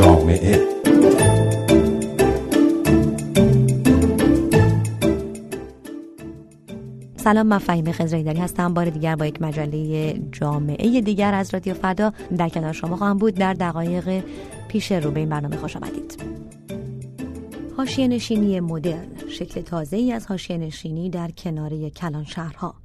جامعه. سلام من فهیم خزرایداری هستم. بار دیگر با یک مجله جامعه دیگر از رادیو فردا در کنار شما خواهم بود. در دقایق پیش رو به این برنامه خوش آمدید. حاشیه نشینی مدرن شکل تازه ای از حاشیه نشینی در کناره کلان شهرها.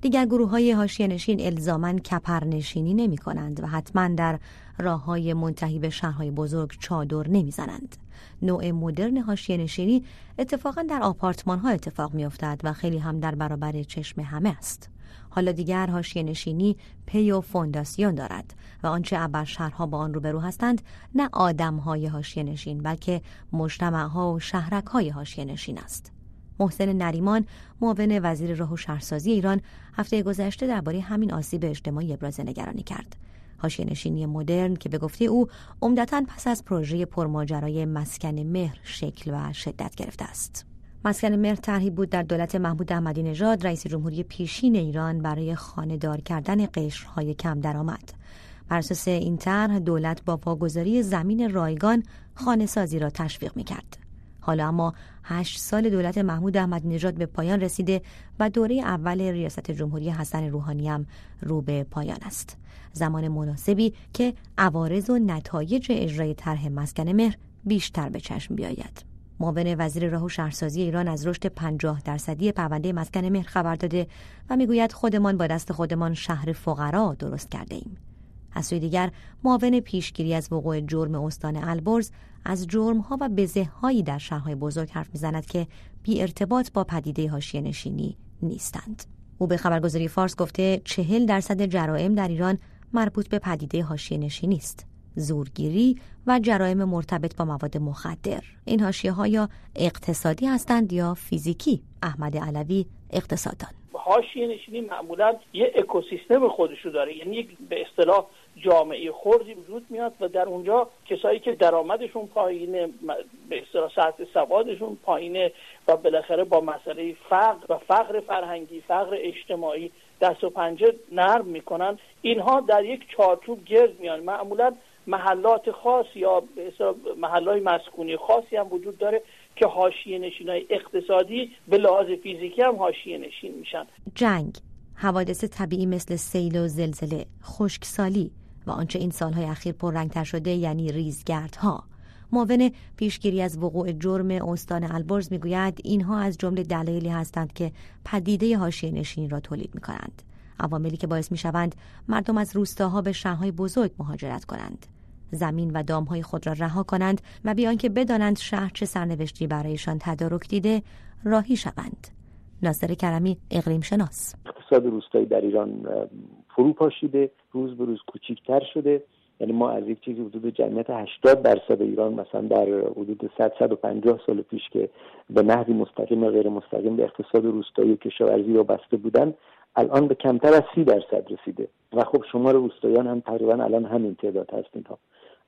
دیگر گروه های حاشیه نشین الزامن کپر نشینی نمی کنند و حتما در راه های منتهی به شهرهای بزرگ چادر نمی زنند. نوع مدرن حاشیه نشینی اتفاقا در آپارتمان ها اتفاق می افتد و خیلی هم در برابر چشم همه است. حالا دیگر حاشیه نشینی پی و فونداسیون دارد و آنچه ابر شهرها با آن روبرو هستند نه آدم های حاشیه نشین بلکه مجتمع ها و شهرک های حاشیه نشین است. محسن نریمان معاون وزیر راه و شهرسازی ایران هفته گذشته درباره همین آسیب اجتماعی ابراز نگرانی کرد. حاشیه نشینی مدرن که به گفته او عمدتا پس از پروژه پرماجرای مسکن مهر شکل و شدت گرفته است. مسکن مهر طرحی بود در دولت محمود احمدی نژاد رئیس جمهوری پیشین ایران برای خانه دار کردن قشرهای کم درآمد. بر اساس این طرح دولت با واگذاری زمین رایگان خانه سازی را تشویق می کرد. حالا اما هشت سال دولت محمود احمد نژاد به پایان رسیده و دوره اول ریاست جمهوری حسن روحانی هم رو به پایان است. زمان مناسبی که عوارض و نتایج اجرای طرح مسکن مهر بیشتر به چشم بیاید. معاون وزیر راه و شهرسازی ایران از رشد 50 درصدی پرونده مسکن مهر خبر داده و می‌گوید خودمان با دست خودمان شهر فقرا درست کرده ایم. از سوی دیگر معاون پیشگیری از وقوع جرم استان البرز از جرمها و هایی در شهرهای بزرگ حرف می‌زند که بی ارتباط با پدیده حاشیه نشینی نیستند. او به خبرگزاری فارس گفته چهل درصد جرائم در ایران مربوط به پدیده حاشیه نشینی است. زورگیری و جرایم مرتبط با مواد مخدر. این حاشیه ها یا اقتصادی هستند یا فیزیکی احمد علوی اقتصاددان. حاشیه نشینی معمولا یه اکوسیستم خودشو داره یعنی به اصطلاح جامعه خردی وجود میاد و در اونجا کسایی که درآمدشون پایینه به اصطلاح سطح سوادشون پایینه و بالاخره با مسئله فقر و فقر فرهنگی فقر اجتماعی دست و پنجه نرم می‌کنن. اینها در یک چارچوب گرد میان. معمولا محلات خاص یا محلات مسکونی خاصی هم وجود داره که حاشیه نشین های اقتصادی به لحاظ فیزیکی هم حاشیه نشین میشن. جنگ حوادث طبیعی مثل سیل و زلزله خشکسالی و آنچه این سالهای اخیر پررنگتر شده یعنی ریزگردها معاون پیشگیری از وقوع جرم استان البرز می‌گوید اینها از جمله دلایلی هستند که پدیده حاشیه نشین را تولید می کنند. عواملی که باعث می شوند مردم از روستاها به شهرهای بزرگ مهاجرت کنند. زمین و دامهای خود را رها کنند و بیان که بدانند شهر چه سرنوشتی برایشان تدارک دیده راهی شوند. ناصر کرمی اقلیم شناس اقتصاد روستایی در ایران فرو پاشیده روز به روز کوچیکتر شده. یعنی ما از یک چیزی حدود جمعیت 80 درصد ایران مثلا در حدود 100 150 سال پیش که به نحوی مستقیم و غیر مستقیم به اقتصاد روستایی و کشاورزی وابسته بودن الان به کمتر از سی درصد رسیده. و خب شمار روستاییان هم تقریبا الان همین تعداد هست اینها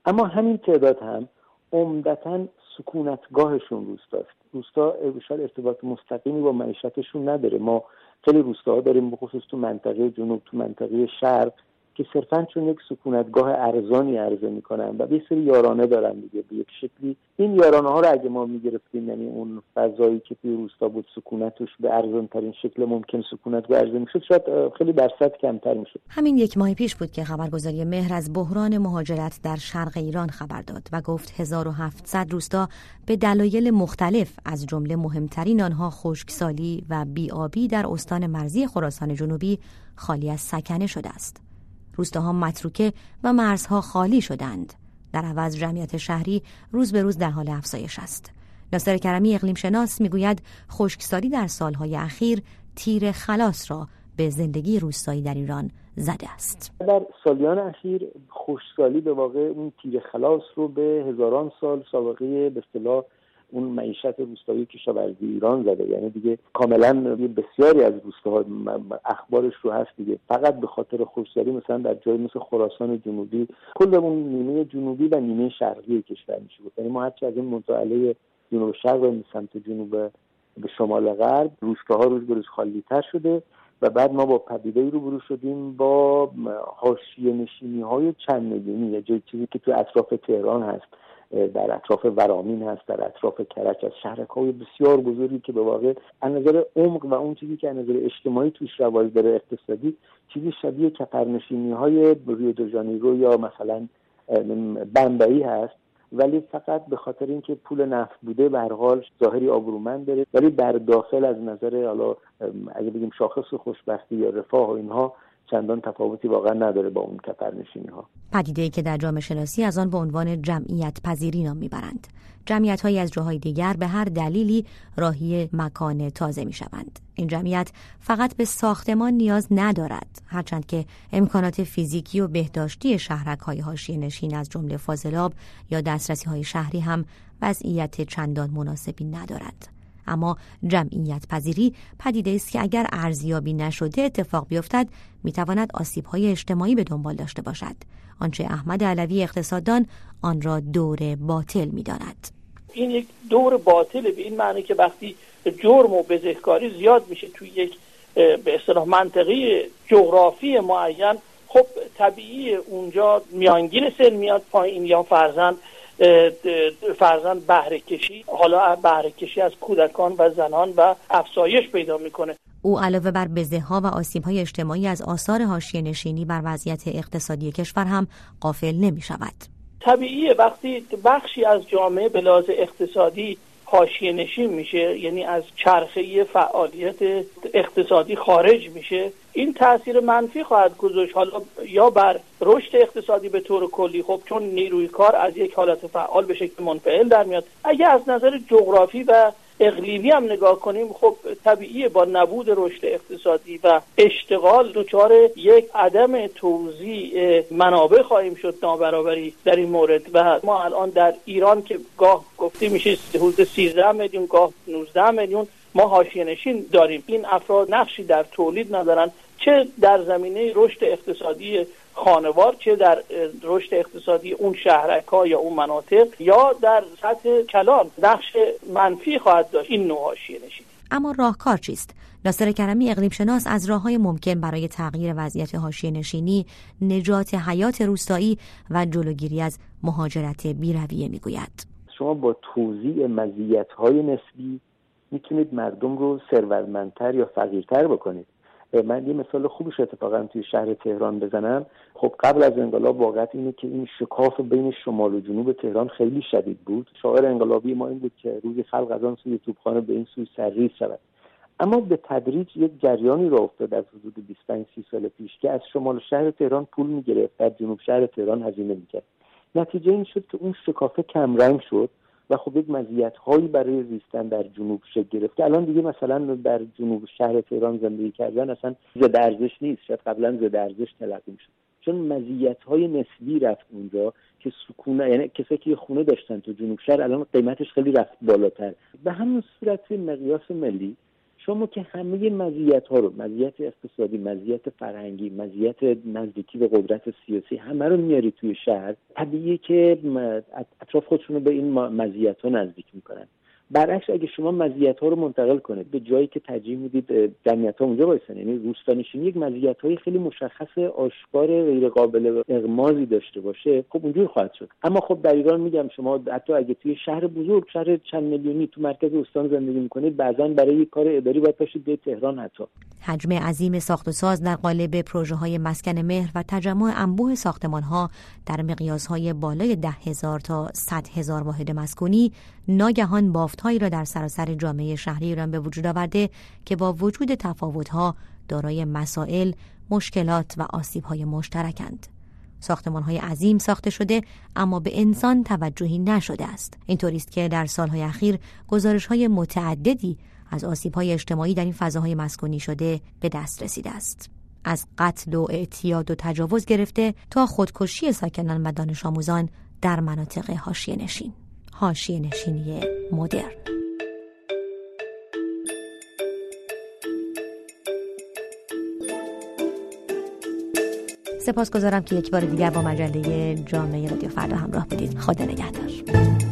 اما همین تعداد هم عمدتا سکونتگاهشون روستاست. روستا شاید ارتباط مستقیمی با معیشتشون نداره. ما خیلی روستاها داریم بخصوص تو منطقه جنوب تو منطقه شرق که صرفا چون یک سکونتگاه ارزانی عرضه می‌کنن و به سری یارانه دارن دیگه به یک شکلی این یارانه ها رو اگه ما می‌گرفتیم یعنی اون فضایی که توی روستا بود سکونتش به ارزان ترین شکل ممکن سکونت عرضه می‌شد شاید خیلی درصد کمتر می‌شد. همین یک ماه پیش بود که خبرگزاری مهر از بحران مهاجرت در شرق ایران خبر داد و گفت 1700 روستا به دلایل مختلف از جمله مهمترین آنها خشکسالی و بیابی در استان مرزی خراسان جنوبی خالی از سکنه شده است. روستاها متروکه و مرزها خالی شدند. در عوض جمعیت شهری روز به روز در حال افزایش است. ناصر کرمی اقلیم شناس می‌گوید خشکسالی در سالهای اخیر تیر خلاص را به زندگی روستایی در ایران زده است. در سالیان اخیر خشکسالی به واقع اون تیر خلاص رو به هزاران سال سابقه به اصطلاح اون معیشت روستایی کشاورزی ایران زده. یعنی دیگه کاملا بسیاری از روستاها اخبارش رو هست دیگه. فقط به خاطر خشکسالی مثلا در جای مثل خراسان جنوبی کل اون نیمه جنوبی و نیمه شرقی کشور میشه بود یعنی ما هرچی از این منطقه جنوب شرق و سمت جنوب به شمال غرب روستاها روز به روز خالی تر شده و بعد ما با پدیده روبرو شدیم با حاشیه نشینی های چند میلیونی. جای چیزی که تو اطراف تهران هست. در اطراف ورامین هست در اطراف کرج از شهرک های بسیار بزرگی که به واقع از نظر عمق و اون چیزی که از نظر اجتماعی توش رواج داره اقتصادی چیزی شبیه کپرنشینی های ریو دو یا مثلا بمبئی هست. ولی فقط به خاطر اینکه پول نفت بوده به هر حال ظاهری آبرومند داره. ولی در داخل از نظر حالا اگه بگیم شاخص خوشبختی یا رفاه و اینها چندان تفاوتی واقعا نداره با اون کپرنشینی ها پدیده که در جامعه شناسی از آن به عنوان جمعیت پذیری نام می‌برند. جمعیت هایی از جاهای دیگر به هر دلیلی راهی مکان تازه می شوند. این جمعیت فقط به ساختمان نیاز ندارد هرچند که امکانات فیزیکی و بهداشتی شهرک های هاشی نشین از جمله فاضلاب یا دسترسی های شهری هم وضعیت چندان مناسبی ندارد. اما جمعیت پذیری پدیده است که اگر ارزیابی نشده اتفاق بیفتد می‌تواند آسیب های اجتماعی به دنبال داشته باشد. آنچه احمد علوی اقتصاددان آن را دور باطل می‌داند. این یک دور باطله به این معنی که وقتی جرم و بزهکاری زیاد میشه توی یک به اصطلاح منطقه جغرافی معین خب طبیعی اونجا میانگین سن میاد پایین یا فرزند فرزند بهره کشی حالا بهره کشی از کودکان و زنان و افزایش پیدا می‌کنه او علاوه بر بزه ها و آسیب های اجتماعی از آثار حاشیه نشینی بر وضعیت اقتصادی کشور هم قافل نمی شود. طبیعیه وقتی بخشی از جامعه به لحاظ اقتصادی حاشیه نشین میشه یعنی از چرخه فعالیت اقتصادی خارج میشه. این تاثیر منفی خواهد گذاشت. حالا یا بر رشد اقتصادی به طور کلی خب چون نیروی کار از یک حالت فعال به شکل منفعل در میاد. اگه از نظر جغرافی و اقلیمی هم نگاه کنیم خب طبیعیه با نبود رشد اقتصادی و اشتغال دچار یک عدم توزیع منابع خواهیم شد نابرابری در این مورد و ما الان در ایران که گاه گفته میشه حدود 13 میلیون گاه 19 میلیون ما حاشیه نشین داریم. این افراد نقشی در تولید ندارن. چه در زمینه رشد اقتصادی خانوار چه در رشد اقتصادی اون شهرک ها یا اون مناطق یا در سطح کلان نقش منفی خواهد داشت. این نوع حاشیه نشین. اما راهکار چیست؟ ناصر کرمی اقلیم شناس از راه های ممکن برای تغییر وضعیت حاشیه نشینی نجات حیات روستایی و جلوگیری از مهاجرت بیرویه می‌گوید. شما با توضیح مزیت های نسبی می‌تونید مردم رو ثروتمندتر یا فقیرتر بکنید. من یه مثال خوبش اتفاقا توی شهر تهران بزنم. خب قبل از انقلاب واقعیت اینه که این شکاف بین شمال و جنوب تهران خیلی شدید بود. شاعر انقلابی ما این بود که روز خلق از آن سوی توپخانه به این سوی سرریز شود. اما به تدریج یک جریانی را افتاد از حدود 25 30 سال پیش که از شمال شهر تهران پول می‌گرفت در جنوب شهر تهران هزینه می‌کرد. نتیجه این شد که اون شکافه کمرنگ شد. و خب یک مزیت هایی برای زیستن در جنوب شکل گرفت که الان دیگه مثلا در جنوب شهر تهران زندگی کردن اصلا زد ارزش نیست. شاید قبلا زد ارزش تلقی می‌شد. چون مزیت های نسبی رفت اونجا که سکونه یعنی کسایی که خونه داشتن تو جنوب شهر الان قیمتش خیلی رفت بالاتر. به همون صورت مقیاس ملی شما که همه مزیت ها رو مزیت اقتصادی مزیت فرهنگی مزیت نزدیکی به قدرت سیاسی همه رو میاری توی شهر. طبیعیه که اطراف خودشون رو به این مزیت ها نزدیک می‌کنن. برعکس اگه شما مزیت ها رو منتقل کنید به جایی که ترجیح می‌دید جمعیت ها اونجا بایستن یعنی روستانشینی یک مزیت های خیلی مشخص آشکار غیر قابل اغمازی داشته باشه خب اونجور خواهد شد. اما خب در ایران میگم شما حتی اگه توی شهر بزرگ شهر چند میلیونی تو مرکز استان زندگی می‌کنید بعضا برای یک کار اداری باید باشید به تهران حتی. حجم عظیم ساخت و ساز در قالب پروژه های مسکن مهر و تجمع انبوه ساختمان ها در مقیاس های بالای ده هزار تا صد هزار واحد مسکونی ناگهان بافتهایی را در سراسر جامعه شهری ایران به وجود آورده که با وجود تفاوتها دارای مسائل، مشکلات و آسیبهای مشترکند. ساختمان های عظیم ساخته شده اما به انسان توجهی نشده است. اینطوری است که در سالهای اخیر گزارش های متعددی از آسیب های اجتماعی در این فضاهای مسکونی شده به دست رسیده است. از قتل و اعتیاد و تجاوز گرفته تا خودکشی ساکنان و دانش آموزان در مناطق حاشیه نشین. حاشیه نشینی مدرن. سپاسگزارم که یک بار دیگر با مجله جامعه رادیو فردا همراه بودید. خدا نگهدار.